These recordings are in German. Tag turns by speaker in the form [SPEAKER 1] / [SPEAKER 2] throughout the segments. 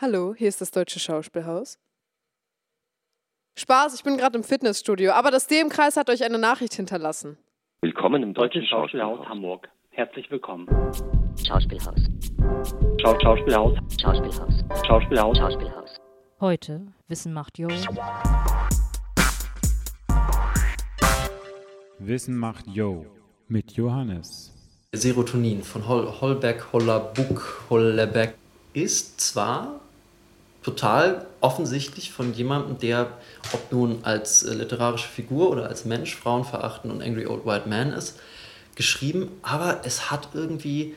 [SPEAKER 1] Hallo, hier ist das Deutsche Schauspielhaus. Spaß, ich bin gerade im Fitnessstudio, aber das DM-Kreis hat euch eine Nachricht hinterlassen.
[SPEAKER 2] Willkommen im Deutschen
[SPEAKER 3] Schauspielhaus
[SPEAKER 2] Schauspielhaus.
[SPEAKER 3] Hamburg. Herzlich willkommen.
[SPEAKER 4] Schauspielhaus.
[SPEAKER 3] Schau Schauspielhaus.
[SPEAKER 4] Schauspielhaus.
[SPEAKER 3] Schauspielhaus.
[SPEAKER 4] Schauspielhaus.
[SPEAKER 5] Heute Wissen macht Yo.
[SPEAKER 6] Wissen macht Yo mit Johannes.
[SPEAKER 7] Serotonin von Hol Holbeck, Hollerbuck, Hollebeck ist zwar total offensichtlich von jemandem, der, ob nun als äh, literarische Figur oder als Mensch Frauen verachten und Angry Old White Man ist, geschrieben, aber es hat irgendwie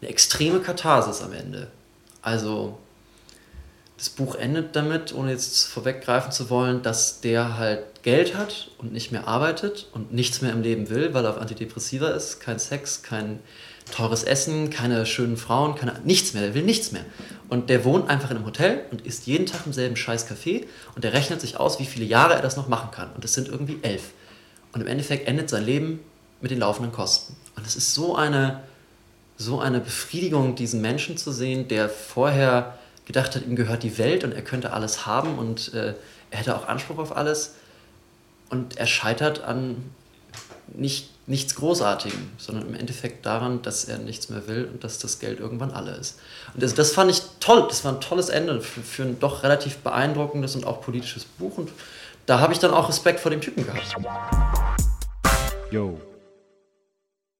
[SPEAKER 7] eine extreme Katharsis am Ende. Also das Buch endet damit, ohne jetzt vorweggreifen zu wollen, dass der halt Geld hat und nicht mehr arbeitet und nichts mehr im Leben will, weil er auf Antidepressiva ist, kein Sex, kein teures Essen, keine schönen Frauen, keine, nichts mehr, der will nichts mehr. Und der wohnt einfach in einem Hotel und isst jeden Tag im selben scheiß Café und der rechnet sich aus, wie viele Jahre er das noch machen kann. Und es sind irgendwie elf. Und im Endeffekt endet sein Leben mit den laufenden Kosten. Und es ist so eine, so eine Befriedigung, diesen Menschen zu sehen, der vorher gedacht hat, ihm gehört die Welt und er könnte alles haben und äh, er hätte auch Anspruch auf alles. Und er scheitert an nicht, nichts Großartigem, sondern im Endeffekt daran, dass er nichts mehr will und dass das Geld irgendwann alle ist. Und das, das fand ich toll. Das war ein tolles Ende für, für ein doch relativ beeindruckendes und auch politisches Buch. Und da habe ich dann auch Respekt vor dem Typen gehabt.
[SPEAKER 6] Yo,